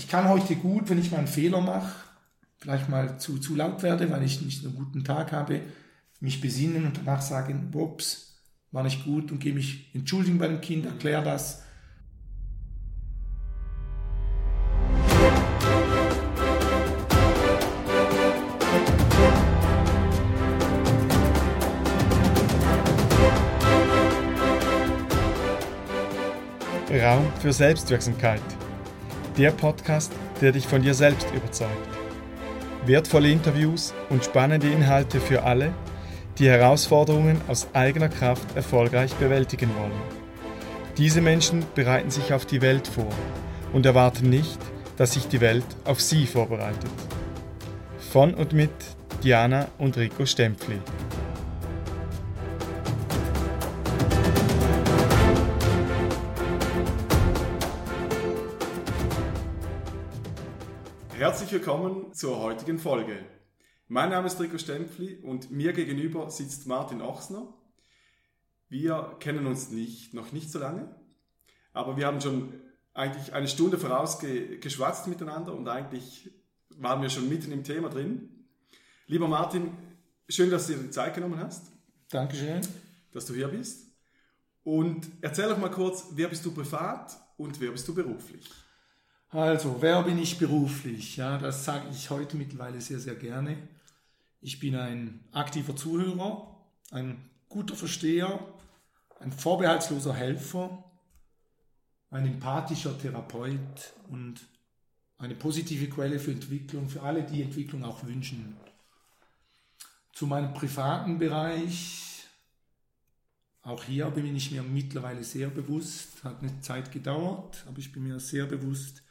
ich kann heute gut, wenn ich mal einen Fehler mache, vielleicht mal zu, zu laut werde, weil ich nicht einen guten Tag habe, mich besinnen und danach sagen, ups, war nicht gut und gehe mich entschuldigen bei dem Kind, erkläre das. Raum für Selbstwirksamkeit. Der Podcast, der dich von dir selbst überzeugt. Wertvolle Interviews und spannende Inhalte für alle, die Herausforderungen aus eigener Kraft erfolgreich bewältigen wollen. Diese Menschen bereiten sich auf die Welt vor und erwarten nicht, dass sich die Welt auf sie vorbereitet. Von und mit Diana und Rico Stempfli. Herzlich willkommen zur heutigen Folge. Mein Name ist Rico Stempfli und mir gegenüber sitzt Martin Ochsner. Wir kennen uns nicht, noch nicht so lange, aber wir haben schon eigentlich eine Stunde vorausgeschwatzt miteinander und eigentlich waren wir schon mitten im Thema drin. Lieber Martin, schön, dass du dir die Zeit genommen hast. Dankeschön. Dass du hier bist. Und erzähl doch mal kurz, wer bist du privat und wer bist du beruflich? Also, wer bin ich beruflich? Ja, das sage ich heute mittlerweile sehr, sehr gerne. Ich bin ein aktiver Zuhörer, ein guter Versteher, ein vorbehaltsloser Helfer, ein empathischer Therapeut und eine positive Quelle für Entwicklung, für alle, die Entwicklung auch wünschen. Zu meinem privaten Bereich, auch hier bin ich mir mittlerweile sehr bewusst, hat eine Zeit gedauert, aber ich bin mir sehr bewusst,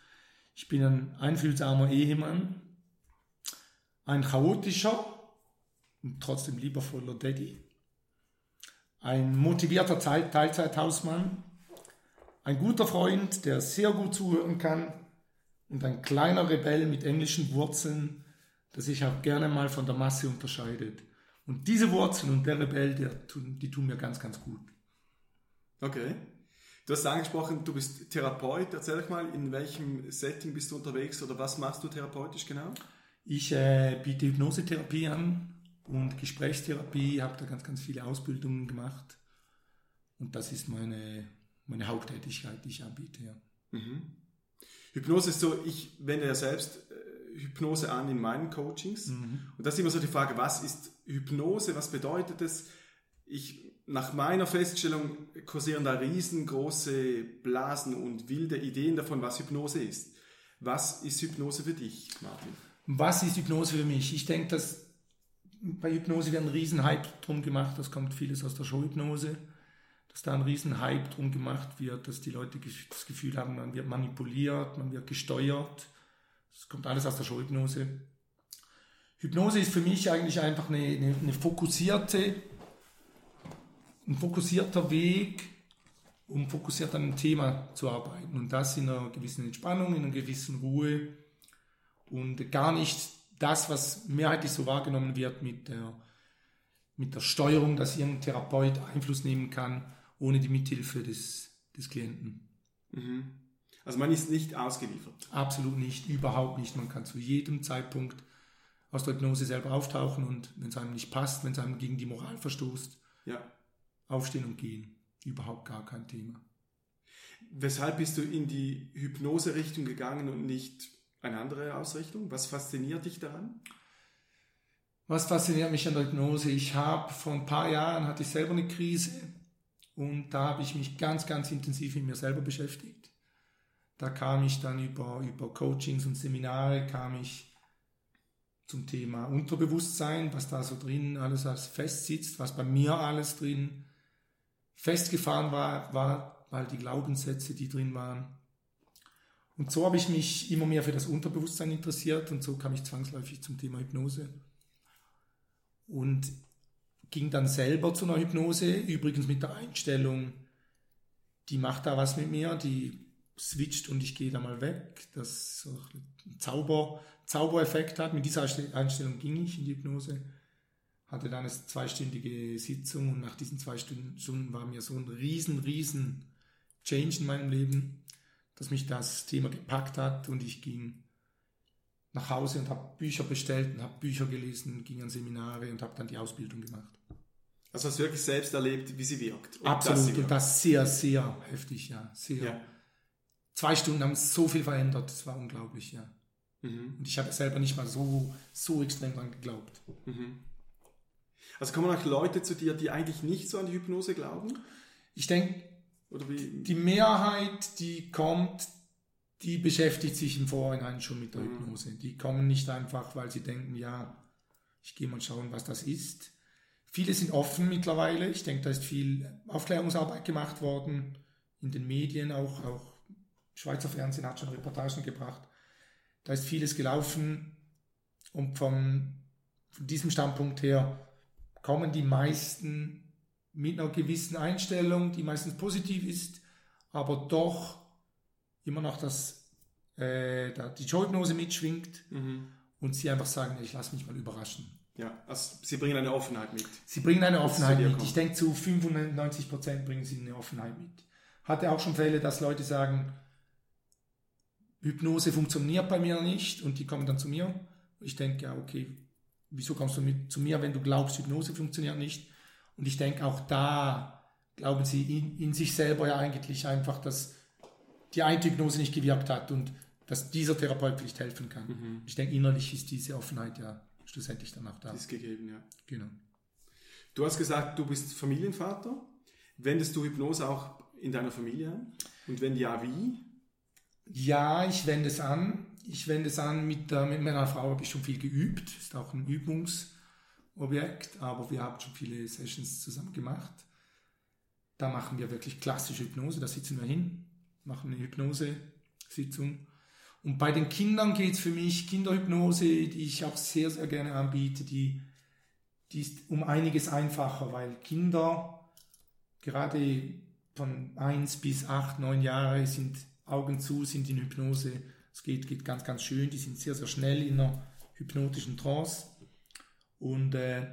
ich bin ein einfühlsamer Ehemann, ein chaotischer und trotzdem liebevoller Daddy, ein motivierter Teilzeithausmann, ein guter Freund, der sehr gut zuhören kann und ein kleiner Rebell mit englischen Wurzeln, der sich auch gerne mal von der Masse unterscheidet. Und diese Wurzeln und der Rebell, der, die tun mir ganz, ganz gut. Okay. Du hast angesprochen, du bist Therapeut. Erzähl doch mal, in welchem Setting bist du unterwegs oder was machst du therapeutisch genau? Ich äh, biete Hypnosetherapie an und Gesprächstherapie, habe da ganz, ganz viele Ausbildungen gemacht. Und das ist meine, meine Haupttätigkeit, die ich anbiete. Ja. Mhm. Hypnose ist so, ich wende ja selbst äh, Hypnose an in meinen Coachings. Mhm. Und das ist immer so die Frage, was ist Hypnose, was bedeutet es? Ich nach meiner Feststellung kursieren da riesengroße Blasen und wilde Ideen davon, was Hypnose ist. Was ist Hypnose für dich, Martin? Was ist Hypnose für mich? Ich denke, dass bei Hypnose wird ein Riesenhype drum gemacht. Das kommt vieles aus der Showhypnose. Dass da ein Riesenhype drum gemacht wird, dass die Leute das Gefühl haben, man wird manipuliert, man wird gesteuert. Das kommt alles aus der Showhypnose. Hypnose ist für mich eigentlich einfach eine, eine, eine fokussierte ein fokussierter Weg, um fokussiert an einem Thema zu arbeiten. Und das in einer gewissen Entspannung, in einer gewissen Ruhe und gar nicht das, was mehrheitlich so wahrgenommen wird mit der, mit der Steuerung, dass irgendein Therapeut Einfluss nehmen kann, ohne die Mithilfe des, des Klienten. Mhm. Also man ist nicht ausgeliefert. Absolut nicht, überhaupt nicht. Man kann zu jedem Zeitpunkt aus der Hypnose selber auftauchen und wenn es einem nicht passt, wenn es einem gegen die Moral verstoßt, ja. Aufstehen und gehen. Überhaupt gar kein Thema. Weshalb bist du in die Hypnose-Richtung gegangen und nicht eine andere Ausrichtung? Was fasziniert dich daran? Was fasziniert mich an der Hypnose? Ich habe vor ein paar Jahren hatte ich selber eine Krise und da habe ich mich ganz, ganz intensiv mit mir selber beschäftigt. Da kam ich dann über, über Coachings und Seminare, kam ich zum Thema Unterbewusstsein, was da so drin alles als fest sitzt, was bei mir alles drin festgefahren war, war, weil die Glaubenssätze, die drin waren. Und so habe ich mich immer mehr für das Unterbewusstsein interessiert und so kam ich zwangsläufig zum Thema Hypnose. Und ging dann selber zu einer Hypnose, übrigens mit der Einstellung, die macht da was mit mir, die switcht und ich gehe da mal weg, das so einen Zauber, Zaubereffekt hat. Mit dieser Einstellung ging ich in die Hypnose hatte dann eine zweistündige Sitzung und nach diesen zwei Stunden war mir so ein riesen, riesen Change in meinem Leben, dass mich das Thema gepackt hat und ich ging nach Hause und habe Bücher bestellt und habe Bücher gelesen, ging an Seminare und habe dann die Ausbildung gemacht. Also hast du wirklich selbst erlebt, wie sie wirkt. Und Absolut, sie wirkt. und das sehr, sehr heftig, ja. Sehr. Ja. Zwei Stunden haben so viel verändert, das war unglaublich, ja. Mhm. Und ich habe selber nicht mal so, so extrem dran geglaubt. Mhm. Also kommen auch Leute zu dir, die eigentlich nicht so an die Hypnose glauben? Ich denke, die Mehrheit, die kommt, die beschäftigt sich im Vorhinein schon mit der mhm. Hypnose. Die kommen nicht einfach, weil sie denken, ja, ich gehe mal schauen, was das ist. Viele sind offen mittlerweile. Ich denke, da ist viel Aufklärungsarbeit gemacht worden in den Medien, auch, auch Schweizer Fernsehen hat schon Reportagen gebracht. Da ist vieles gelaufen und vom, von diesem Standpunkt her kommen die meisten mit einer gewissen Einstellung, die meistens positiv ist, aber doch immer noch das, äh, die Showhypnose mitschwingt mhm. und sie einfach sagen, ich lasse mich mal überraschen. Ja, also sie bringen eine Offenheit mit. Sie bringen eine Offenheit mit. Ich denke, zu 95 Prozent bringen sie eine Offenheit mit. Hatte auch schon Fälle, dass Leute sagen, Hypnose funktioniert bei mir nicht und die kommen dann zu mir. Ich denke, ja, okay, wieso kommst du mit zu mir, wenn du glaubst, Hypnose funktioniert nicht? Und ich denke, auch da glauben sie in, in sich selber ja eigentlich einfach, dass die eine Hypnose nicht gewirkt hat und dass dieser Therapeut vielleicht helfen kann. Mhm. Ich denke, innerlich ist diese Offenheit ja schlussendlich dann auch da. ist gegeben, ja. Genau. Du hast gesagt, du bist Familienvater. Wendest du Hypnose auch in deiner Familie an? Und wenn ja, wie? Ja, ich wende es an. Ich wende es an, mit, äh, mit meiner Frau habe ich schon viel geübt. Ist auch ein Übungsobjekt, aber wir haben schon viele Sessions zusammen gemacht. Da machen wir wirklich klassische Hypnose, da sitzen wir hin, machen eine Hypnose-Sitzung. Und bei den Kindern geht es für mich Kinderhypnose, die ich auch sehr, sehr gerne anbiete, die, die ist um einiges einfacher, weil Kinder gerade von 1 bis 8, 9 Jahre sind Augen zu, sind in Hypnose. Es geht, geht ganz, ganz schön. Die sind sehr, sehr schnell in einer hypnotischen Trance. Und äh,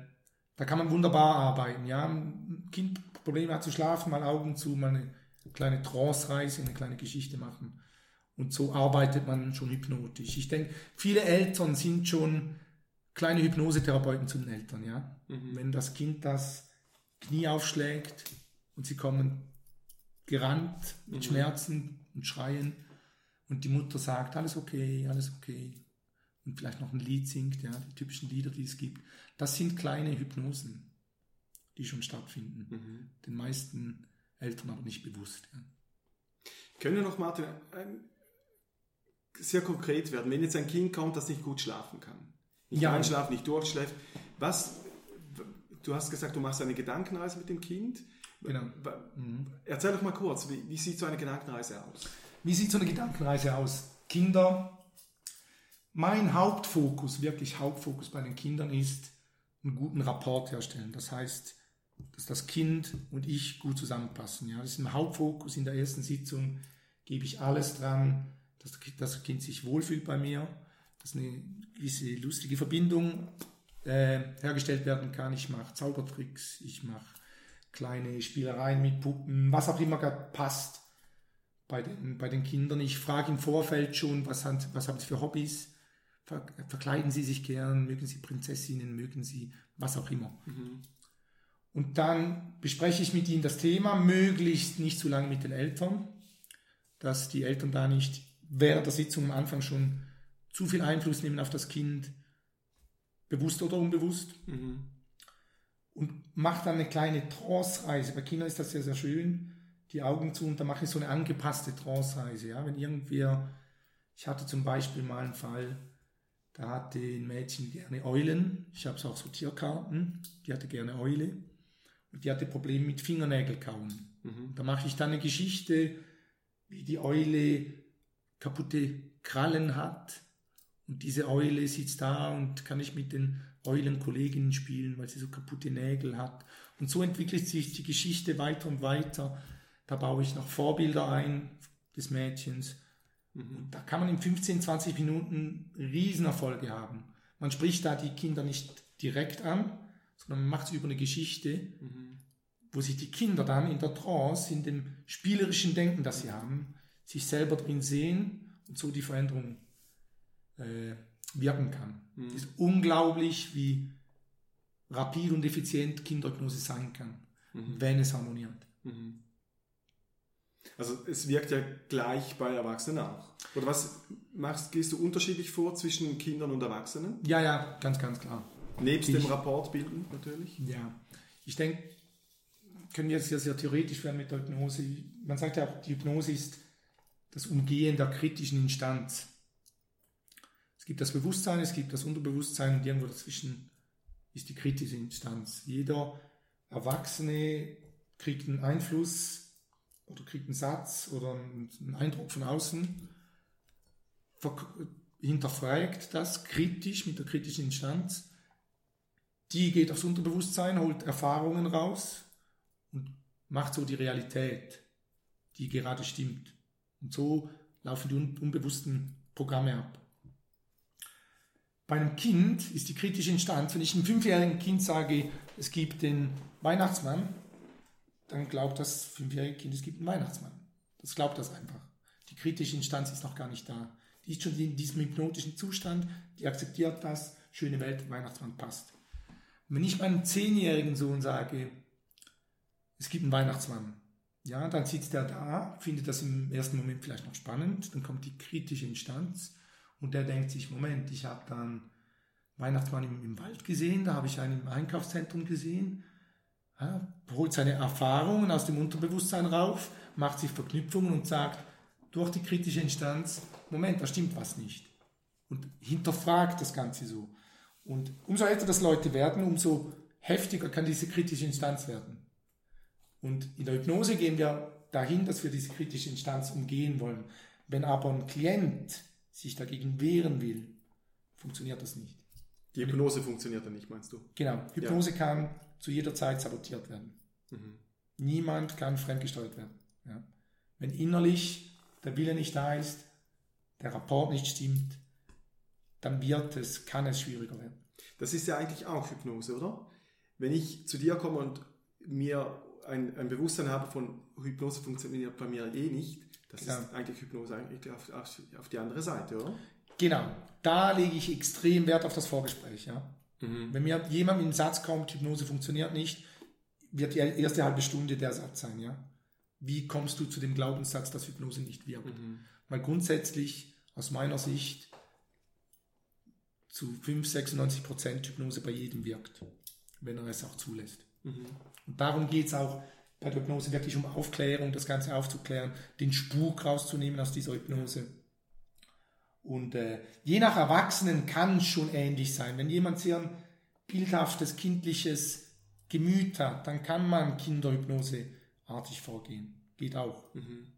da kann man wunderbar arbeiten. Ja? Ein Kind Probleme hat zu schlafen, mal Augen zu, mal eine kleine Trance-Reise, eine kleine Geschichte machen. Und so arbeitet man schon hypnotisch. Ich denke, viele Eltern sind schon kleine Hypnosetherapeuten zu den Eltern. Ja? Mhm. Wenn das Kind das Knie aufschlägt und sie kommen gerannt mit mhm. Schmerzen, und schreien und die Mutter sagt, alles okay, alles okay und vielleicht noch ein Lied singt, ja, die typischen Lieder, die es gibt. Das sind kleine Hypnosen, die schon stattfinden. Mhm. Den meisten Eltern aber nicht bewusst. Ja. Können wir noch, Martin, sehr konkret werden? Wenn jetzt ein Kind kommt, das nicht gut schlafen kann, nicht ja. einschlafen, nicht durchschläft, was, du hast gesagt, du machst eine Gedankenreise mit dem Kind. Genau. Mhm. Erzähl doch mal kurz, wie, wie sieht so eine Gedankenreise aus? Wie sieht so eine Gedankenreise aus? Kinder, mein Hauptfokus, wirklich Hauptfokus bei den Kindern ist, einen guten Rapport herstellen. Das heißt, dass das Kind und ich gut zusammenpassen. Ja, das ist ein Hauptfokus. In der ersten Sitzung gebe ich alles dran, dass das Kind sich wohlfühlt bei mir, dass eine gewisse lustige Verbindung äh, hergestellt werden kann. Ich mache Zaubertricks, ich mache kleine Spielereien mit Puppen, was auch immer passt bei den, bei den Kindern. Ich frage im Vorfeld schon, was, haben, was haben sie für Hobbys? Ver, verkleiden sie sich gern? Mögen sie Prinzessinnen? Mögen sie was auch immer? Mhm. Und dann bespreche ich mit ihnen das Thema, möglichst nicht zu lange mit den Eltern, dass die Eltern da nicht während der Sitzung am Anfang schon zu viel Einfluss nehmen auf das Kind, bewusst oder unbewusst. Mhm und mache dann eine kleine Trance-Reise. Bei Kindern ist das sehr, sehr schön. Die Augen zu und dann mache ich so eine angepasste Trance-Reise. Ja? Wenn irgendwer, ich hatte zum Beispiel mal einen Fall, da hatte ein Mädchen gerne Eulen. Ich habe auch so Tierkarten. Die hatte gerne Eule. Und die hatte Probleme mit Fingernägelkauen. Mhm. Da mache ich dann eine Geschichte, wie die Eule kaputte Krallen hat. Und diese Eule sitzt da und kann ich mit den Eulenkolleginnen spielen, weil sie so kaputte Nägel hat. Und so entwickelt sich die Geschichte weiter und weiter. Da baue ich noch Vorbilder ein des Mädchens. Mhm. Da kann man in 15, 20 Minuten Riesenerfolge haben. Man spricht da die Kinder nicht direkt an, sondern man macht es über eine Geschichte, mhm. wo sich die Kinder dann in der Trance, in dem spielerischen Denken, das sie haben, sich selber drin sehen und so die Veränderung äh, wirken kann. Mhm. Es ist unglaublich, wie rapid und effizient Kinderhypnose sein kann, Mhm. wenn es harmoniert. Mhm. Also es wirkt ja gleich bei Erwachsenen auch. Oder was machst, gehst du unterschiedlich vor zwischen Kindern und Erwachsenen? Ja, ja, ganz, ganz klar. Nebst Ich- dem Rapport bilden natürlich. Ja, ich denke, können wir jetzt sehr, sehr theoretisch werden mit der Hypnose. Man sagt ja auch, die Hypnose ist das Umgehen der kritischen Instanz. Es gibt das Bewusstsein, es gibt das Unterbewusstsein und irgendwo dazwischen ist die kritische Instanz. Jeder Erwachsene kriegt einen Einfluss oder kriegt einen Satz oder einen Eindruck von außen, hinterfragt das kritisch mit der kritischen Instanz die geht aufs Unterbewusstsein, holt Erfahrungen raus und macht so die Realität, die gerade stimmt. Und so laufen die un unbewussten Programme ab. Bei einem Kind ist die kritische Instanz, wenn ich einem fünfjährigen Kind sage, es gibt den Weihnachtsmann, dann glaubt das fünfjährige Kind, es gibt einen Weihnachtsmann. Das glaubt das einfach. Die kritische Instanz ist noch gar nicht da. Die ist schon in diesem hypnotischen Zustand, die akzeptiert das, schöne Welt, Weihnachtsmann passt. Wenn ich meinem zehnjährigen Sohn sage, es gibt einen Weihnachtsmann, ja, dann sitzt er da, findet das im ersten Moment vielleicht noch spannend, dann kommt die kritische Instanz und der denkt sich, Moment, ich habe dann Weihnachtsmann im, im Wald gesehen, da habe ich einen im Einkaufszentrum gesehen, ja, holt seine Erfahrungen aus dem Unterbewusstsein rauf, macht sich Verknüpfungen und sagt durch die kritische Instanz, Moment, da stimmt was nicht. Und hinterfragt das Ganze so. Und umso älter das Leute werden, umso heftiger kann diese kritische Instanz werden. Und in der Hypnose gehen wir dahin, dass wir diese kritische Instanz umgehen wollen. Wenn aber ein Klient sich dagegen wehren will, funktioniert das nicht. Die Hypnose funktioniert dann nicht, meinst du? Genau, Hypnose kann zu jeder Zeit sabotiert werden. Mhm. Niemand kann fremdgesteuert werden. Ja. Wenn innerlich der Wille nicht da ist, der Rapport nicht stimmt, dann wird es, kann es schwieriger werden. Das ist ja eigentlich auch Hypnose, oder? Wenn ich zu dir komme und mir ein, ein Bewusstsein habe von Hypnose funktioniert bei mir eh nicht, das Ja. ist eigentlich Hypnose eigentlich auf, auf, auf die andere Seite, oder? Genau, da lege ich extrem Wert auf das Vorgespräch. Ja. Mhm. Wenn mir jemand mit dem Satz kommt, Hypnose funktioniert nicht, wird die erste halbe Stunde der Satz sein. Ja. Wie kommst du zu dem Glaubenssatz, dass Hypnose nicht wirkt? Mhm. Weil grundsätzlich aus meiner Sicht zu 5, 96 Prozent Hypnose bei jedem wirkt, wenn er es auch zulässt. Mhm. Und darum geht es auch bei der Hypnose wirklich um Aufklärung, das Ganze aufzuklären, den Spuk rauszunehmen aus dieser Hypnose. Und äh, je nach Erwachsenen kann es schon ähnlich sein. Wenn jemand sehr ein bildhaftes, kindliches Gemüt hat, dann kann man Kinderhypnoseartig vorgehen. Geht auch. Mhm.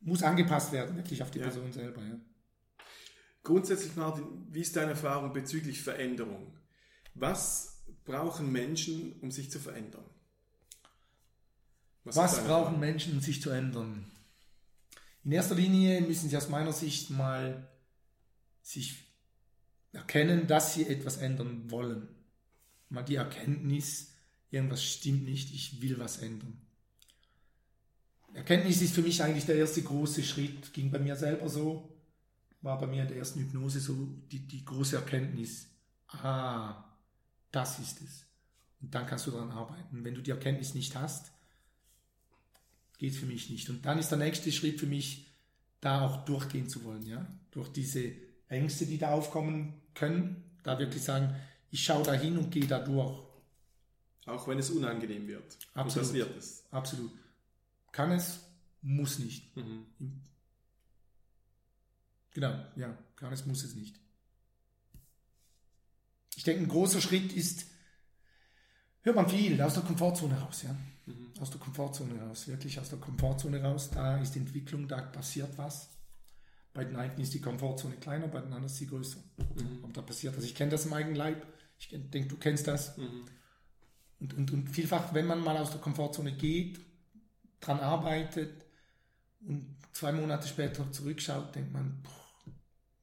Muss angepasst werden, wirklich auf die Ja. Person selber. Ja. Grundsätzlich, Martin, wie ist deine Erfahrung bezüglich Veränderung? Was brauchen Menschen, um sich zu verändern? Was deine brauchen? Menschen, um sich zu ändern? In erster Linie müssen sie aus meiner Sicht mal sich erkennen, dass sie etwas ändern wollen. Mal die Erkenntnis, irgendwas stimmt nicht, ich will was ändern. Erkenntnis ist für mich eigentlich der erste große Schritt, ging bei mir selber so, war bei mir in der ersten Hypnose so die, die große Erkenntnis. Ah, das ist es. Und dann kannst du daran arbeiten. Wenn du die Erkenntnis nicht hast, geht für mich nicht. Und dann ist der nächste Schritt für mich, da auch durchgehen zu wollen, ja, durch diese Ängste, die da aufkommen können, da wirklich sagen, ich schaue da hin und gehe da durch. Auch wenn es unangenehm wird. Absolut. Und das wird es. Absolut. Kann es, muss nicht. Mhm. Genau, ja, kann es, muss es nicht. Ich denke, ein großer Schritt ist, hört man viel, aus der Komfortzone raus, ja. Mhm. Aus der Komfortzone raus, wirklich aus der Komfortzone raus. Da ist Entwicklung, da passiert was. Bei den einen ist die Komfortzone kleiner, bei den anderen ist sie größer. Mhm. Aber da passiert was. Ich kenne das im eigenen Leib. Ich denke, du kennst das. Mhm. Und, und, und vielfach, wenn man mal aus der Komfortzone geht, dran arbeitet und zwei Monate später zurückschaut, denkt man, boah,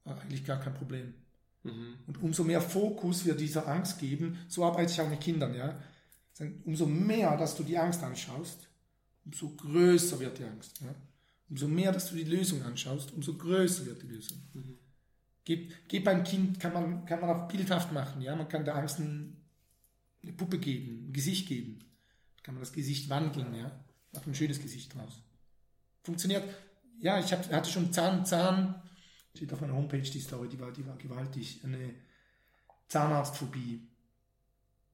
war eigentlich gar kein Problem. Mhm. Und umso mehr Fokus wir dieser Angst geben, so arbeite ich auch mit Kindern, ja. Umso mehr, dass du die Angst anschaust, umso größer wird die Angst. Ja? Umso mehr, dass du die Lösung anschaust, umso größer wird die Lösung. Mhm. Geht, geht beim Kind, kann man, kann man auch bildhaft machen. Ja? Man kann der Angst ein, eine Puppe geben, ein Gesicht geben. Kann man das Gesicht wandeln, ja? Macht ein schönes Gesicht draus. Funktioniert. Ja, ich hab, hatte schon Zahn, Zahn, steht auf meiner Homepage die Story, die war, die war gewaltig. Eine Zahnarztphobie,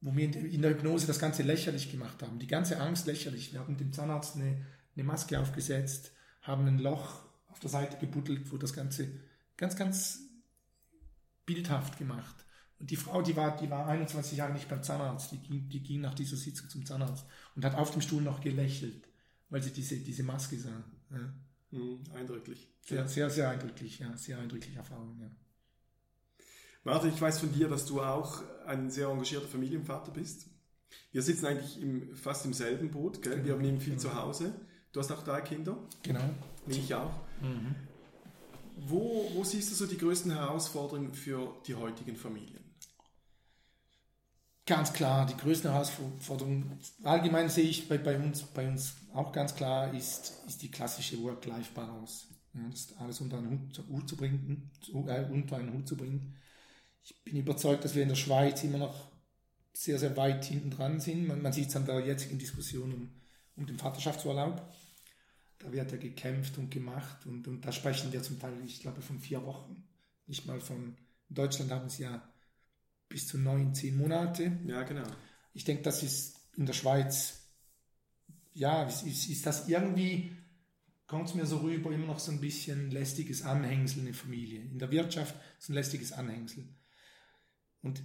wo wir in der Hypnose das Ganze lächerlich gemacht haben. Die ganze Angst lächerlich. Wir haben dem Zahnarzt eine, eine Maske aufgesetzt, haben ein Loch auf der Seite gebuddelt, wo das Ganze ganz, ganz bildhaft gemacht. Und die Frau, die war, die war 21 Jahre nicht beim Zahnarzt, die ging, die ging nach dieser Sitzung zum Zahnarzt und hat auf dem Stuhl noch gelächelt, weil sie diese, diese Maske sah. Ja. Mhm, eindrücklich. Sehr, sehr, sehr eindrücklich, ja, sehr eindrückliche Erfahrung, ja. Martin, ich weiß von dir, dass du auch ein sehr engagierter Familienvater bist. Wir sitzen eigentlich im, fast im selben Boot, gell? wir nehmen viel genau. zu Hause. Du hast auch drei Kinder. Genau. Ich auch. Mhm. Wo, wo siehst du so die größten Herausforderungen für die heutigen Familien? Ganz klar, die größten Herausforderungen, allgemein sehe ich bei, bei, uns, bei uns auch ganz klar, ist, ist die klassische Work-Life-Balance. Ja, das alles unter einen Hut, Hut zu bringen, äh, unter einen Hut zu bringen. Ich bin überzeugt, dass wir in der Schweiz immer noch sehr, sehr weit hinten dran sind. Man, man sieht es an der jetzigen Diskussion um, um den Vaterschaftsurlaub. Da wird ja gekämpft und gemacht und, und da sprechen wir zum Teil, ich glaube, von vier Wochen. Nicht mal von, in Deutschland haben sie ja bis zu neun, zehn Monate. Ja, genau. Ich denke, das ist in der Schweiz, ja, ist, ist das irgendwie, kommt es mir so rüber, immer noch so ein bisschen lästiges Anhängsel in der Familie. In der Wirtschaft ist ein lästiges Anhängsel. Und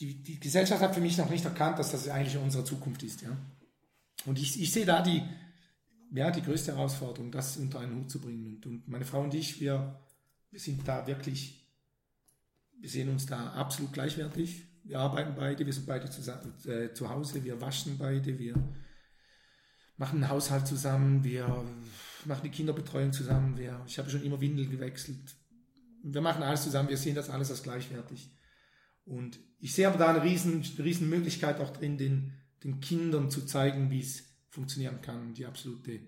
die, die Gesellschaft hat für mich noch nicht erkannt, dass das eigentlich unsere Zukunft ist. Ja? Und ich, ich sehe da die, ja, die größte Herausforderung, das unter einen Hut zu bringen. Und, und meine Frau und ich, wir, wir sind da wirklich wir sehen uns da absolut gleichwertig. Wir arbeiten beide, wir sind beide zusammen, äh, zu Hause, wir waschen beide, wir machen einen Haushalt zusammen, wir machen die Kinderbetreuung zusammen. Wir, ich habe schon immer Windeln gewechselt. Wir machen alles zusammen, wir sehen das alles als gleichwertig. Und ich sehe aber da eine riesen, riesen Möglichkeit auch drin, den, den Kindern zu zeigen, wie es funktionieren kann, die absolute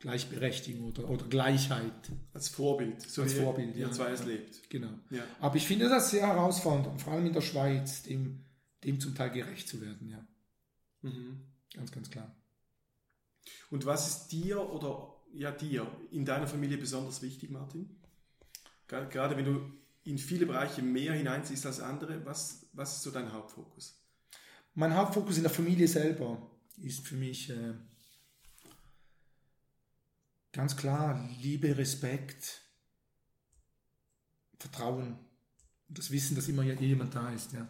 Gleichberechtigung oder, oder Gleichheit. Als Vorbild, so als Vorbild, ja. zwei es lebt. Genau. Ja. Aber ich finde das sehr herausfordernd, vor allem in der Schweiz, dem, dem zum Teil gerecht zu werden, ja. Mhm. Ganz, ganz klar. Und was ist dir oder ja dir in deiner Familie besonders wichtig, Martin? Gerade wenn du in viele Bereiche mehr hineinziehst als andere, was, was ist so dein Hauptfokus? Mein Hauptfokus in der Familie selber ist für mich äh, Ganz klar, Liebe, Respekt, Vertrauen. Das Wissen, dass immer jemand da ist. Ja.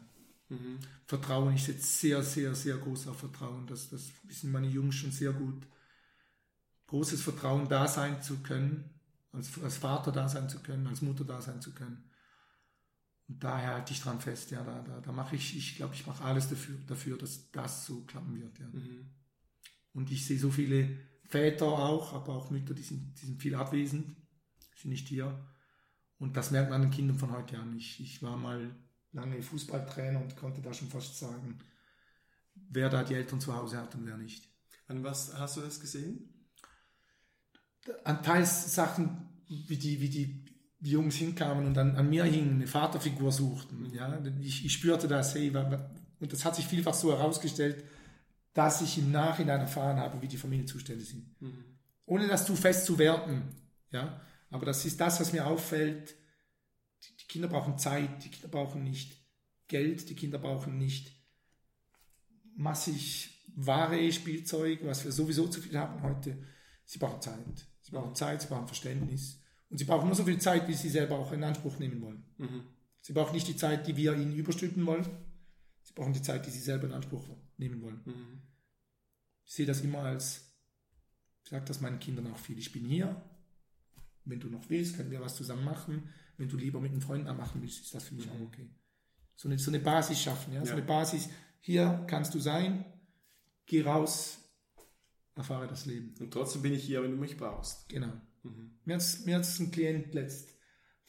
Mhm. Vertrauen, ich setze sehr, sehr, sehr groß auf Vertrauen. Das, das wissen meine Jungs schon sehr gut. Großes Vertrauen, da sein zu können, als, als Vater da sein zu können, als Mutter da sein zu können. Und daher halte ich dran fest, ja, da, da, da mache ich, ich glaube, ich mache alles dafür, dafür, dass das so klappen wird. Ja. Mhm. Und ich sehe so viele Väter auch, aber auch Mütter, die sind, die sind viel abwesend, sind nicht hier. Und das merkt man an den Kindern von heute an. Ich, ich war mal lange Fußballtrainer und konnte da schon fast sagen, wer da die Eltern zu Hause hat und wer nicht. An was hast du das gesehen? An teils Sachen, wie die, wie die Jungs hinkamen und an, an mir hingen, eine Vaterfigur suchten. Ja? Ich, ich spürte das, hey, und das hat sich vielfach so herausgestellt, dass ich im Nachhinein erfahren habe, wie die Familienzustände sind. Mhm. Ohne das zu fest zu werten. Ja? Aber das ist das, was mir auffällt. Die, die Kinder brauchen Zeit, die Kinder brauchen nicht Geld, die Kinder brauchen nicht massig Ware, Spielzeug, was wir sowieso zu viel haben heute. Sie brauchen Zeit. Sie brauchen Zeit, sie brauchen Verständnis. Und sie brauchen nur so viel Zeit, wie sie selber auch in Anspruch nehmen wollen. Mhm. Sie brauchen nicht die Zeit, die wir ihnen überstülpen wollen. Sie brauchen die Zeit, die sie selber in Anspruch nehmen wollen. Mhm. Ich sehe das immer als, ich sage das meinen Kindern auch viel, ich bin hier. Wenn du noch willst, können wir was zusammen machen. Wenn du lieber mit einem Freund machen willst, ist das für mich mhm. auch okay. So eine, so eine Basis schaffen, ja? ja. so eine Basis, hier kannst du sein, geh raus, erfahre das Leben. Und trotzdem bin ich hier, wenn du mich brauchst. Genau. Mhm. Mir hat mir ein Klient letzt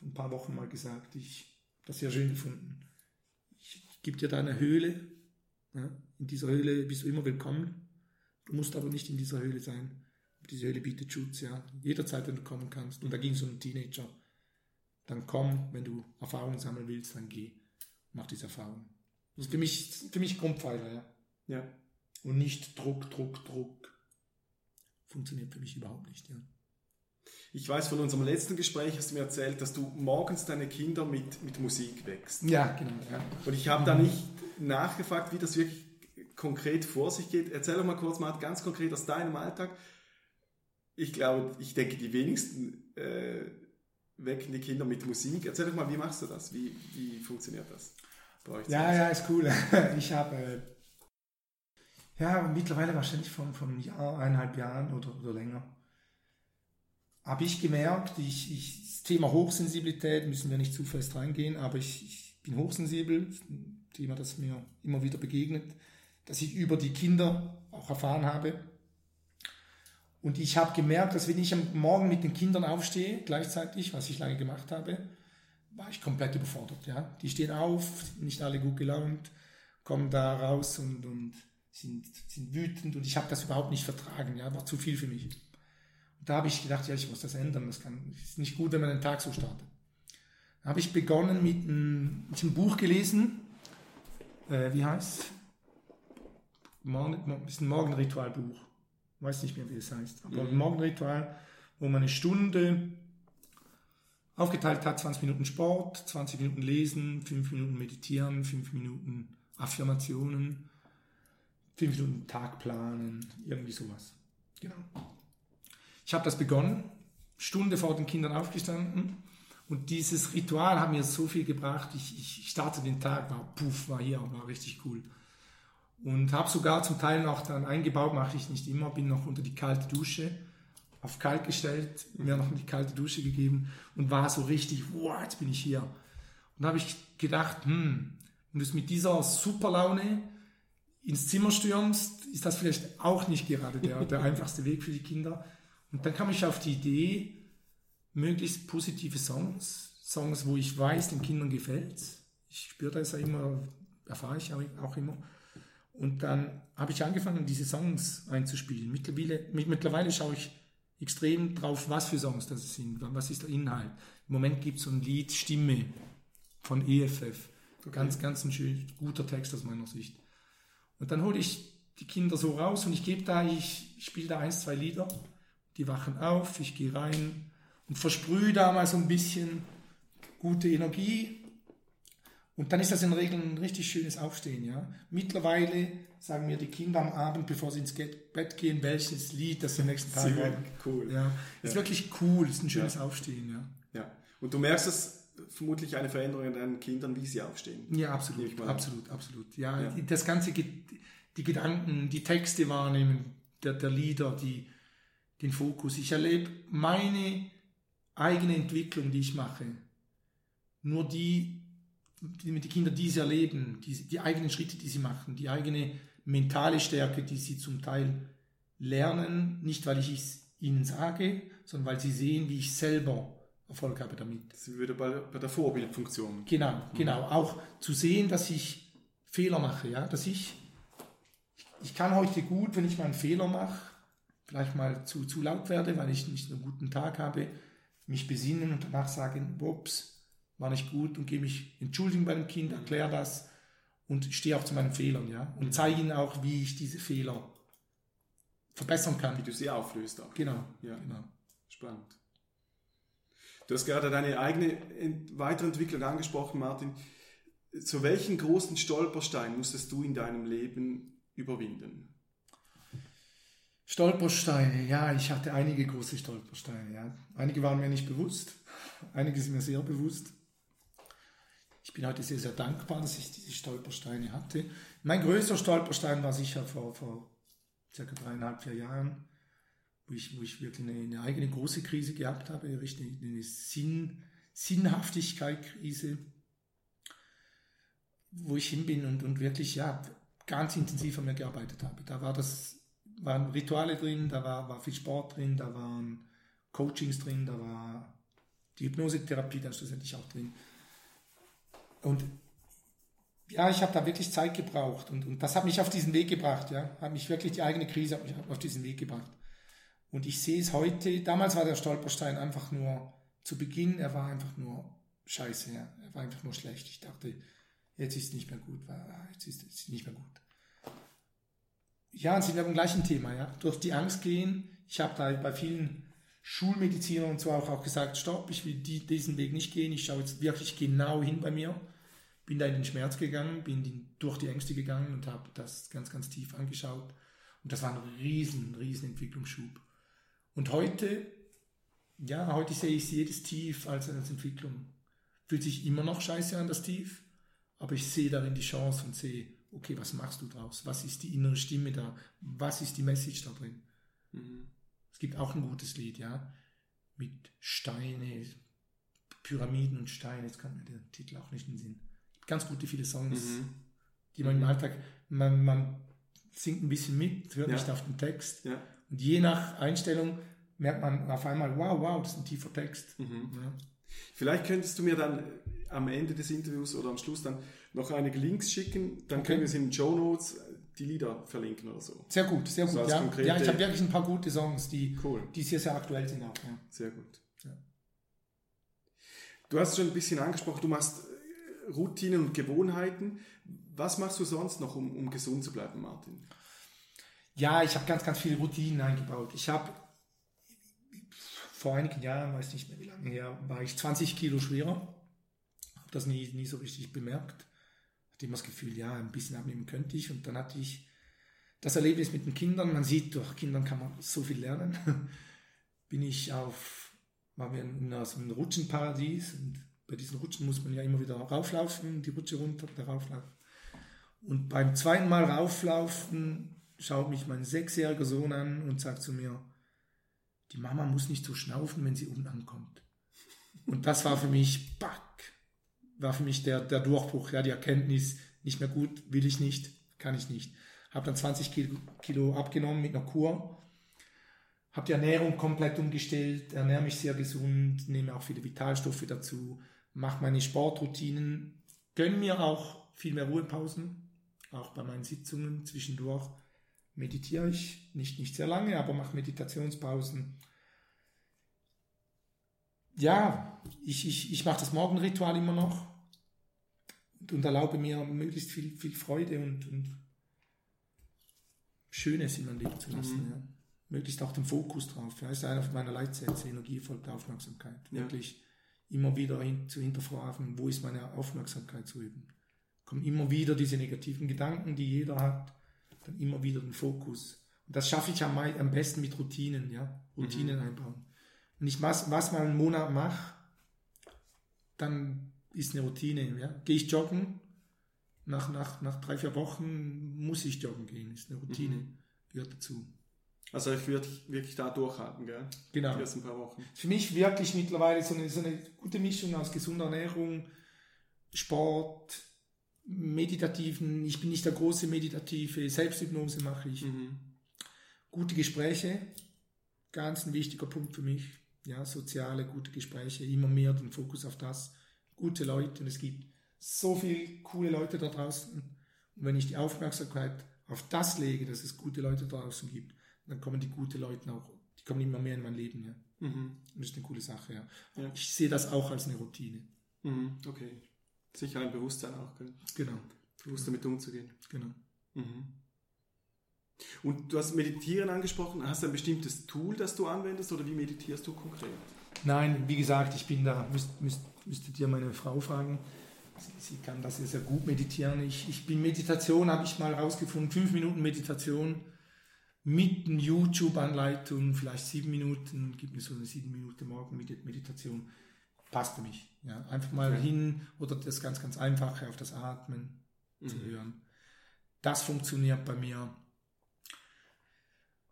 vor ein paar Wochen mal gesagt, ich habe das sehr schön gefunden. Ich gebe dir da eine Höhle, ja? in dieser Höhle bist du immer willkommen. Du musst aber nicht in dieser Höhle sein. die Seele bietet Schutz, ja. Jederzeit, wenn du kommen kannst. Und da ging es um einen Teenager. Dann komm, wenn du Erfahrungen sammeln willst, dann geh. Mach diese Erfahrung. Das ist für mich, für mich Grundpfeiler, ja. Ja. Und nicht Druck, Druck, Druck. Funktioniert für mich überhaupt nicht, ja. Ich weiß von unserem letzten Gespräch, hast du mir erzählt, dass du morgens deine Kinder mit, mit Musik wächst. Ja, genau. Ja. Und ich habe da nicht nachgefragt, wie das wirklich konkret vor sich geht. Erzähl doch mal kurz mal ganz konkret aus deinem Alltag. Ich glaube, ich denke, die wenigsten äh, wecken die Kinder mit Musik. Erzähl doch mal, wie machst du das? Wie, wie funktioniert das bei euch? Ja, ja, ist cool. Ich habe äh, ja mittlerweile wahrscheinlich von, von einem Jahr, eineinhalb Jahren oder, oder länger, habe ich gemerkt, ich, ich, das Thema Hochsensibilität müssen wir nicht zu fest reingehen, aber ich, ich bin hochsensibel, ein Thema, das mir immer wieder begegnet das ich über die Kinder auch erfahren habe. Und ich habe gemerkt, dass wenn ich am Morgen mit den Kindern aufstehe, gleichzeitig, was ich lange gemacht habe, war ich komplett überfordert. Ja? Die stehen auf, nicht alle gut gelaunt, kommen da raus und, und sind, sind wütend und ich habe das überhaupt nicht vertragen. Ja? War zu viel für mich. Da habe ich gedacht, ja, ich muss das ändern. Das kann, ist nicht gut, wenn man den Tag so startet. Da habe ich begonnen mit einem, mit einem Buch gelesen. Äh, wie heißt Morgen, ist ein Morgenritualbuch. Weiß nicht mehr, wie es heißt. Aber mhm. ein Morgenritual, wo man eine Stunde aufgeteilt hat, 20 Minuten Sport, 20 Minuten Lesen, 5 Minuten Meditieren, 5 Minuten Affirmationen, 5 Minuten Tag planen, irgendwie sowas. Genau. Ich habe das begonnen, Stunde vor den Kindern aufgestanden und dieses Ritual hat mir so viel gebracht. Ich, ich starte den Tag, war puff, war hier, war richtig cool. Und habe sogar zum Teil noch dann eingebaut, mache ich nicht immer, bin noch unter die kalte Dusche, auf kalt gestellt, mir noch in die kalte Dusche gegeben und war so richtig, wow, jetzt bin ich hier. Und habe ich gedacht, hm, wenn du mit dieser Superlaune ins Zimmer stürmst, ist das vielleicht auch nicht gerade der, der einfachste Weg für die Kinder. Und dann kam ich auf die Idee, möglichst positive Songs, Songs, wo ich weiß, den Kindern gefällt. Ich spüre das ja immer, erfahre ich auch immer. Und dann habe ich angefangen, diese Songs einzuspielen. Mittlerweile, mittlerweile schaue ich extrem drauf, was für Songs das sind, was ist der Inhalt. Im Moment gibt es so ein Lied Stimme von EFF. Okay. Ganz, ganz ein schön, guter Text aus meiner Sicht. Und dann hole ich die Kinder so raus und ich gebe da, ich spiele da eins, zwei Lieder. Die wachen auf, ich gehe rein und versprühe da mal so ein bisschen gute Energie und dann ist das in der Regel ein richtig schönes Aufstehen. Ja? Mittlerweile sagen mir die Kinder am Abend, bevor sie ins Bett gehen, welches Lied das am nächsten Tag war. Cool. Ja. Ist ja. wirklich cool, ist ein schönes ja. Aufstehen. Ja. ja. Und du merkst es vermutlich eine Veränderung in deinen Kindern, wie sie aufstehen. Ja, absolut. Absolut, absolut. Ja, ja, das ganze, die Gedanken, die Texte wahrnehmen, der, der Lieder, die, den Fokus. Ich erlebe meine eigene Entwicklung, die ich mache. Nur die die, die Kinder dies erleben, die, die eigenen Schritte, die sie machen, die eigene mentale Stärke, die sie zum Teil lernen, nicht weil ich es ihnen sage, sondern weil sie sehen, wie ich selber Erfolg habe damit. Das würde bei, bei der Vorbildfunktion. Genau, mhm. genau. Auch zu sehen, dass ich Fehler mache, ja, dass ich, ich kann heute gut, wenn ich mal einen Fehler mache, vielleicht mal zu, zu laut werde, weil ich nicht einen guten Tag habe, mich besinnen und danach sagen, ups, war nicht gut und gehe mich entschuldigen bei dem Kind, erkläre das und stehe auch zu meinen Fehlern, ja, und zeige ihnen auch, wie ich diese Fehler verbessern kann. Wie du sie auflöst auch. Genau, ja. genau. Spannend. Du hast gerade deine eigene Weiterentwicklung angesprochen, Martin. Zu welchen großen Stolperstein musstest du in deinem Leben überwinden? Stolpersteine, ja, ich hatte einige große Stolpersteine. Ja. Einige waren mir nicht bewusst, einige sind mir sehr bewusst. Ich bin heute sehr, sehr dankbar, dass ich diese Stolpersteine hatte. Mein größter Stolperstein war sicher vor, vor circa dreieinhalb, vier Jahren, wo ich, wo ich wirklich eine, eine eigene große Krise gehabt habe, eine, Sinn, Sinnhaftigkeit-Krise, wo ich hin bin und, und wirklich ja, ganz intensiv an mir gearbeitet habe. Da war das, waren Rituale drin, da war, war viel Sport drin, da waren Coachings drin, da war die Hypnosetherapie dann schlussendlich auch drin. Und ja, ich habe da wirklich Zeit gebraucht und, und das hat mich auf diesen Weg gebracht, ja, hat mich wirklich die eigene Krise hat mich auf diesen Weg gebracht. Und ich sehe es heute, damals war der Stolperstein einfach nur zu Beginn, er war einfach nur scheiße, ja. er war einfach nur schlecht. Ich dachte, jetzt ist es nicht mehr gut, jetzt ist es nicht mehr gut. Ja, und sind wir beim gleichen Thema, ja. Durch die Angst gehen. Ich habe da bei vielen Schulmedizinern und so auch, auch gesagt, stopp, ich will die, diesen Weg nicht gehen. Ich schaue jetzt wirklich genau hin bei mir. Bin da in den Schmerz gegangen, bin die, durch die Ängste gegangen und habe das ganz, ganz tief angeschaut. Und das war ein riesen, riesen Entwicklungsschub. Und heute, ja, heute sehe ich jedes Tief als eine Entwicklung. Fühlt sich immer noch scheiße an, das Tief, aber ich sehe darin die Chance und sehe, okay, was machst du draus? Was ist die innere Stimme da? Was ist die Message da drin? Mhm. Es gibt auch ein gutes Lied, ja, mit Steine, Pyramiden und Steine, jetzt kann mir der Titel auch nicht in den Sinn. Ganz gute viele Songs, mhm. die man im Alltag, man, man singt ein bisschen mit, hört ja. nicht auf den Text. Ja. Und je nach Einstellung merkt man auf einmal, wow, wow, das ist ein tiefer Text. Mhm. Ja. Vielleicht könntest du mir dann am Ende des Interviews oder am Schluss dann noch einige Links schicken, dann okay. können wir es in den Show Notes die Lieder verlinken oder so. Sehr gut, sehr gut. So ja. ja, ich habe wirklich ein paar gute Songs, die, cool. die sehr, sehr aktuell sind auch. Ja. Sehr gut. Ja. Du hast schon ein bisschen angesprochen, du machst äh, Routinen und Gewohnheiten. Was machst du sonst noch, um, um gesund zu bleiben, Martin? Ja, ich habe ganz, ganz viele Routinen eingebaut. Ich habe vor einigen Jahren, weiß nicht mehr wie lange her, war ich 20 Kilo schwerer. Habe das nie, nie so richtig bemerkt. Hatte immer das Gefühl, ja, ein bisschen abnehmen könnte ich. Und dann hatte ich das Erlebnis mit den Kindern. Man sieht, durch Kindern kann man so viel lernen. Bin ich auf, waren wir in einem Rutschenparadies und bei diesen Rutschen muss man ja immer wieder rauflaufen, die Rutsche runter, wieder rauflaufen. Und beim zweiten Mal rauflaufen schaut mich mein sechsjähriger Sohn an und sagt zu mir, die Mama muss nicht so schnaufen, wenn sie unten ankommt. Und das war für mich, back, war für mich der, der Durchbruch, ja, die Erkenntnis, nicht mehr gut, will ich nicht, kann ich nicht. Habe dann 20 Kilo, abgenommen mit einer Kur, habe die Ernährung komplett umgestellt, ernähre mich sehr gesund, nehme auch viele Vitalstoffe dazu, mache meine Sportroutinen, gönne mir auch viel mehr Ruhepausen, auch bei meinen Sitzungen zwischendurch meditiere ich, nicht, nicht sehr lange, aber mache Meditationspausen. Ja, ich, ich, ich mache das Morgenritual immer noch und, und erlaube mir möglichst viel, viel Freude und, und Schönes in mein Leben zu lassen. Mhm. Ja. Möglichst auch den Fokus drauf. Ja, ist einer meiner Leitsätze, Energie folgt Aufmerksamkeit. Ja. Wirklich immer wieder hin, zu hinterfragen, wo ist meine Aufmerksamkeit zu üben. Kommen immer wieder diese negativen Gedanken, die jeder hat dann immer wieder den Fokus. Und das schaffe ich am, am besten mit Routinen, ja, Routinen mhm. einbauen. Wenn ich was, was mal einen Monat mache, dann ist eine Routine, ja. Gehe ich joggen, nach, nach, nach drei, vier Wochen muss ich joggen gehen, ist eine Routine, mhm. gehört dazu. Also ich würde wirklich da durchhalten, gell? Genau. Die ersten paar Wochen. Für mich wirklich mittlerweile so eine, so eine gute Mischung aus gesunder Ernährung, Sport, meditativen, ich bin nicht der große meditative, Selbsthypnose mache ich. Mhm. Gute Gespräche, ganz ein wichtiger Punkt für mich. Ja, soziale, gute Gespräche, immer mehr den Fokus auf das. Gute Leute und es gibt so viele coole Leute da draußen. Und wenn ich die Aufmerksamkeit auf das lege, dass es gute Leute da draußen gibt, dann kommen die guten Leute auch, die kommen immer mehr in mein Leben. Ja. Mhm. Und das ist eine coole Sache. Ja. ja. Ich sehe das auch als eine Routine. Mhm. Okay. Sicher ein Bewusstsein auch, gell? Genau. Bewusst damit umzugehen. Genau. Mhm. Und du hast Meditieren angesprochen. Hast du ein bestimmtes Tool, das du anwendest oder wie meditierst du konkret? Nein, wie gesagt, ich bin da, müsst, müsst, müsstet ihr meine Frau fragen. Sie, sie kann das sehr, sehr gut meditieren. Ich, ich bin Meditation, habe ich mal rausgefunden, fünf Minuten Meditation mit einer YouTube-Anleitung, vielleicht sieben Minuten, gibt mir so eine sieben Minuten Morgen-Meditation passt für mich. Ja, einfach mal okay. hin oder das ganz, ganz Einfache auf das Atmen mhm. zu hören. Das funktioniert bei mir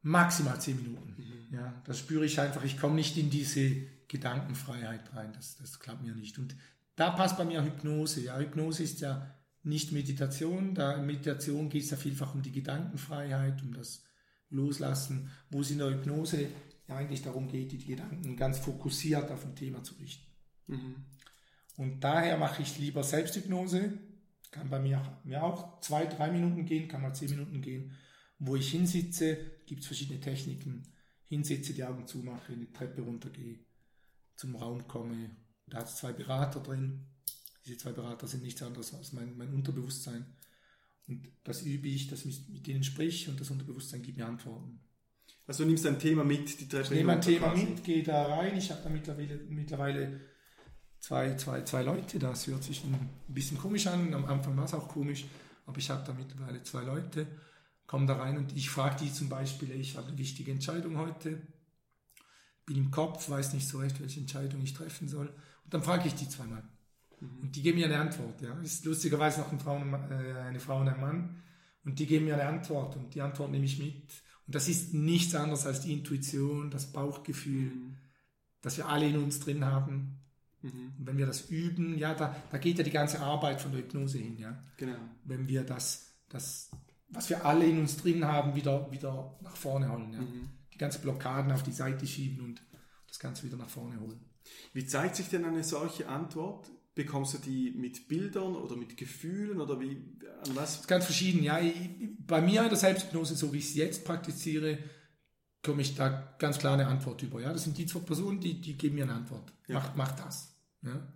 maximal zehn Minuten. Mhm. Ja, das spüre ich einfach. Ich komme nicht in diese Gedankenfreiheit rein. Das, das klappt mir nicht. Und da passt bei mir Hypnose. Ja, Hypnose ist ja nicht Meditation. Da in Meditation geht es ja vielfach um die Gedankenfreiheit, um das Loslassen, wo es in der Hypnose ja eigentlich darum geht, die Gedanken ganz fokussiert auf ein Thema zu richten. Mhm. Und daher mache ich lieber Selbsthypnose. Kann bei mir, mir auch zwei, drei Minuten gehen, kann mal zehn Minuten gehen. Wo ich hinsitze, gibt es verschiedene Techniken. hinsetze, die Augen zumache, die Treppe runtergehe, zum Raum komme. Da hat es zwei Berater drin. Diese zwei Berater sind nichts anderes als mein, mein Unterbewusstsein. Und das übe ich, dass ich mit denen sprich und das Unterbewusstsein gibt mir Antworten. Also du nimmst ein Thema mit, die Treppe Ich nehme ein Thema quasi. mit, gehe da rein. Ich habe da mittlerweile, mittlerweile zwei, zwei, zwei Leute. Das hört sich ein bisschen komisch an. Am Anfang war es auch komisch, aber ich habe da mittlerweile zwei Leute. Komme da rein und ich frage die zum Beispiel, ich habe eine wichtige Entscheidung heute, bin im Kopf, weiß nicht so recht, welche Entscheidung ich treffen soll. Und dann frage ich die zweimal. Mhm. Und die geben mir eine Antwort. Ja. Ist lustigerweise noch eine Frau, äh, eine Frau und ein Mann. Und die geben mir eine Antwort und die Antwort nehme ich mit. Und das ist nichts anderes als die Intuition, das Bauchgefühl, mhm. das wir alle in uns drin haben. Mhm. Und wenn wir das üben, ja, da, da geht ja die ganze Arbeit von der Hypnose hin, ja. Genau. Wenn wir das, das, was wir alle in uns drin haben, wieder, wieder nach vorne holen, ja. Mhm. Die ganzen Blockaden auf die Seite schieben und das Ganze wieder nach vorne holen. Wie zeigt sich denn eine solche Antwort? Bekommst du die mit Bildern oder mit Gefühlen oder wie? An was? Das ist ganz verschieden. Ja, bei mir in der Selbsthypnose, so wie ich es jetzt praktiziere, komme ich da ganz klar eine Antwort über. Ja, das sind die zwei Personen, die, die geben mir eine Antwort. Ja. Mach, mach das. Ja.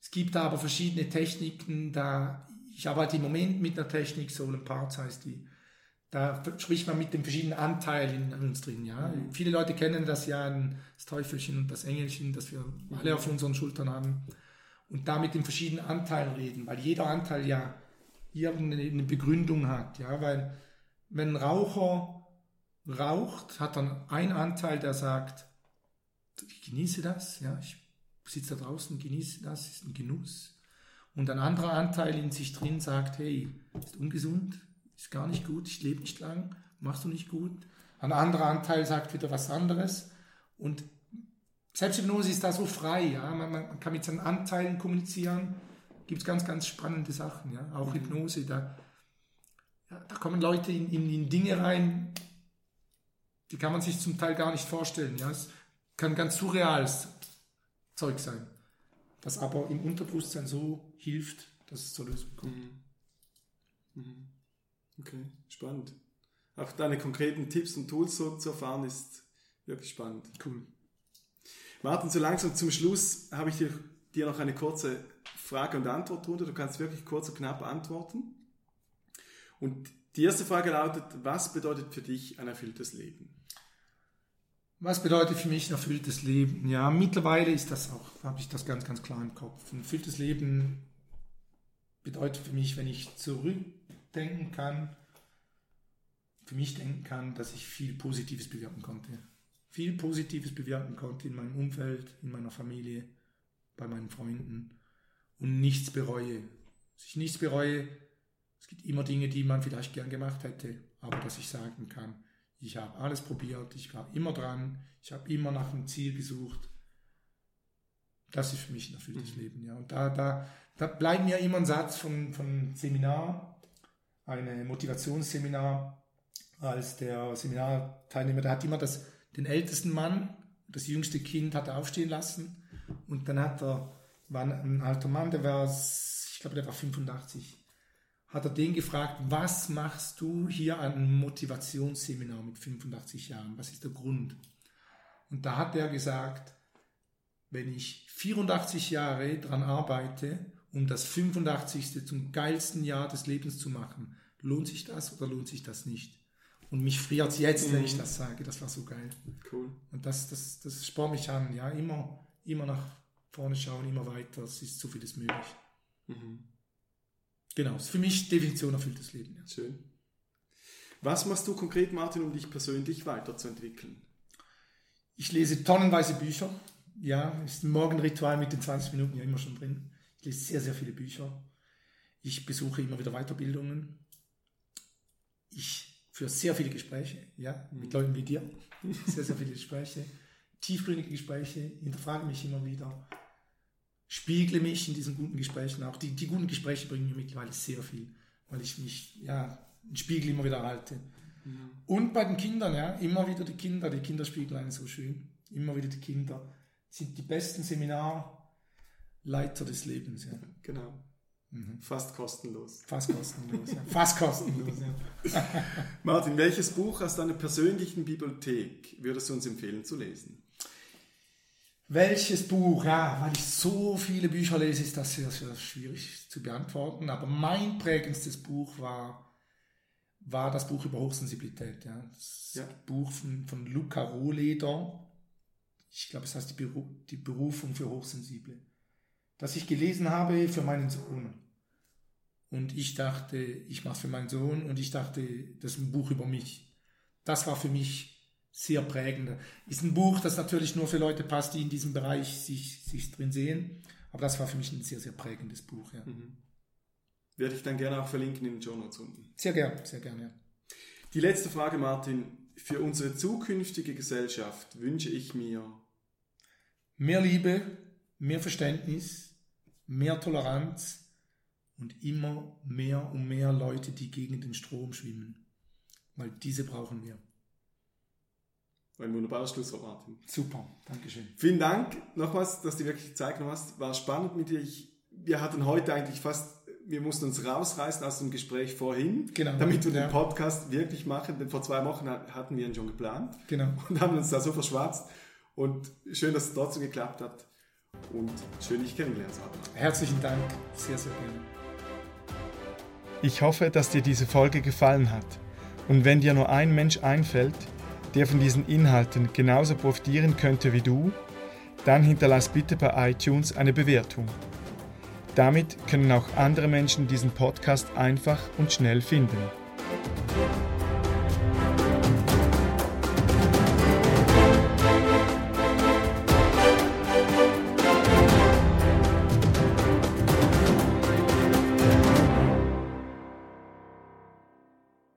Es gibt aber verschiedene Techniken, da ich arbeite im Moment mit einer Technik, Soul and Parts heißt die. Da spricht man mit den verschiedenen Anteilen in uns drin. Ja. Mhm. Viele Leute kennen das ja, das Teufelchen und das Engelchen, das wir alle auf unseren Schultern haben. Und da mit den verschiedenen Anteilen reden, weil jeder Anteil ja irgendeine Begründung hat. Ja. Weil wenn ein Raucher raucht, hat dann ein Anteil, der sagt, ich genieße das, ja, ich sitze da draußen, genieße das, ist ein Genuss. Und ein anderer Anteil in sich drin sagt, hey, ist ungesund, ist gar nicht gut, ich lebe nicht lang, machst du nicht gut. Ein anderer Anteil sagt wieder was anderes. Und Selbsthypnose ist da so frei, ja, man, man kann mit seinen Anteilen kommunizieren, gibt es ganz, ganz spannende Sachen, ja, auch mhm. Hypnose, da, ja, da kommen Leute in, in, in Dinge rein, die kann man sich zum Teil gar nicht vorstellen. Ja. Es kann ganz surreales Zeug sein, das aber im Unterbewusstsein so hilft, dass es zur Lösung kommt. Mhm. Mhm. Okay, spannend. Auch deine konkreten Tipps und Tools so zu erfahren, ist wirklich spannend. Cool. Martin, so langsam zum Schluss habe ich dir, dir noch eine kurze Frage und Antwort drunter. Du kannst wirklich kurz und knapp antworten. Und die erste Frage lautet, was bedeutet für dich ein erfülltes Leben? Was bedeutet für mich ein erfülltes Leben? Ja, mittlerweile ist das auch, habe ich das ganz, ganz klar im Kopf. Ein erfülltes Leben bedeutet für mich, wenn ich zurückdenken kann, für mich denken kann, dass ich viel Positives bewirken konnte. Viel Positives bewirken konnte in meinem Umfeld, in meiner Familie, bei meinen Freunden und nichts bereue. Dass ich nichts bereue, es gibt immer Dinge, die man vielleicht gern gemacht hätte, aber dass ich sagen kann, ich habe alles probiert, ich war immer dran, ich habe immer nach einem Ziel gesucht. Das ist für mich ein erfülltes mhm. Leben. Ja. Und da, da, da bleibt mir immer ein Satz von, von Seminar, ein Motivationsseminar, als der Seminarteilnehmer, der hat immer das, den ältesten Mann, das jüngste Kind hat er aufstehen lassen und dann hat er, war ein alter Mann, der war, ich glaube, der war 85 hat er den gefragt, was machst du hier an einem Motivationsseminar mit 85 Jahren? Was ist der Grund? Und da hat er gesagt, wenn ich 84 Jahre daran arbeite, um das 85. zum geilsten Jahr des Lebens zu machen, lohnt sich das oder lohnt sich das nicht? Und mich friert jetzt, wenn ich mhm. das sage. Das war so geil. Cool. Und das, das, das spornt mich an. Ja, immer, immer nach vorne schauen, immer weiter. Es ist so vieles möglich. Mhm. Genau, ist für mich Definition erfülltes Leben. Ja. Schön. Was machst du konkret, Martin, um dich persönlich weiterzuentwickeln? Ich lese tonnenweise Bücher. Ja, ist ein Morgenritual mit den 20 Minuten ja immer schon drin. Ich lese sehr, sehr viele Bücher. Ich besuche immer wieder Weiterbildungen. Ich führe sehr viele Gespräche, ja, mit mhm. Leuten wie dir. Sehr, sehr viele Gespräche. Tiefgründige Gespräche, hinterfrage mich immer wieder spiegle mich in diesen guten Gesprächen auch. Die, die guten Gespräche bringen mir mittlerweile sehr viel, weil ich mich, ja, den Spiegel immer wieder halte. Mhm. Und bei den Kindern, ja, immer wieder die Kinder, die Kinder spiegeln so schön. Immer wieder die Kinder sind die besten Seminarleiter des Lebens, ja. Genau. Mhm. Fast kostenlos. Fast kostenlos, ja. Fast kostenlos, ja. Martin, welches Buch aus deiner persönlichen Bibliothek würdest du uns empfehlen zu lesen? Welches Buch? Ja, weil ich so viele Bücher lese, ist das sehr, sehr schwierig zu beantworten. Aber mein prägendstes Buch war, war das Buch über Hochsensibilität. Ja. Das ja. Buch von, von Luca Rohleder. Ich glaube, es heißt die, Beru die Berufung für Hochsensible. Das ich gelesen habe für meinen Sohn. Und ich dachte, ich mache es für meinen Sohn und ich dachte, das ist ein Buch über mich. Das war für mich sehr prägend. Ist ein Buch, das natürlich nur für Leute passt, die in diesem Bereich sich, sich drin sehen. Aber das war für mich ein sehr, sehr prägendes Buch. Ja. Mhm. Werde ich dann gerne auch verlinken in den Show Notes unten. Sehr gerne, sehr gerne. Ja. Die letzte Frage, Martin. Für unsere zukünftige Gesellschaft wünsche ich mir mehr Liebe, mehr Verständnis, mehr Toleranz und immer mehr und mehr Leute, die gegen den Strom schwimmen. Weil diese brauchen wir. Ein wunderbares Schlusswort, Martin. Super, Dankeschön. Vielen Dank nochmals, dass du wirklich Zeit genommen hast. War spannend mit dir. Ich, wir hatten heute eigentlich fast, wir mussten uns rausreißen aus dem Gespräch vorhin, genau, damit wir ja. den Podcast wirklich machen. Denn vor zwei Wochen hatten wir ihn schon geplant. Genau. Und haben uns da so verschwatzt. Und schön, dass es trotzdem geklappt hat. Und schön, dich kennengelernt zu haben. Herzlichen Dank. Sehr, sehr gerne. Ich hoffe, dass dir diese Folge gefallen hat. Und wenn dir nur ein Mensch einfällt, der von diesen Inhalten genauso profitieren könnte wie du, dann hinterlass bitte bei iTunes eine Bewertung. Damit können auch andere Menschen diesen Podcast einfach und schnell finden.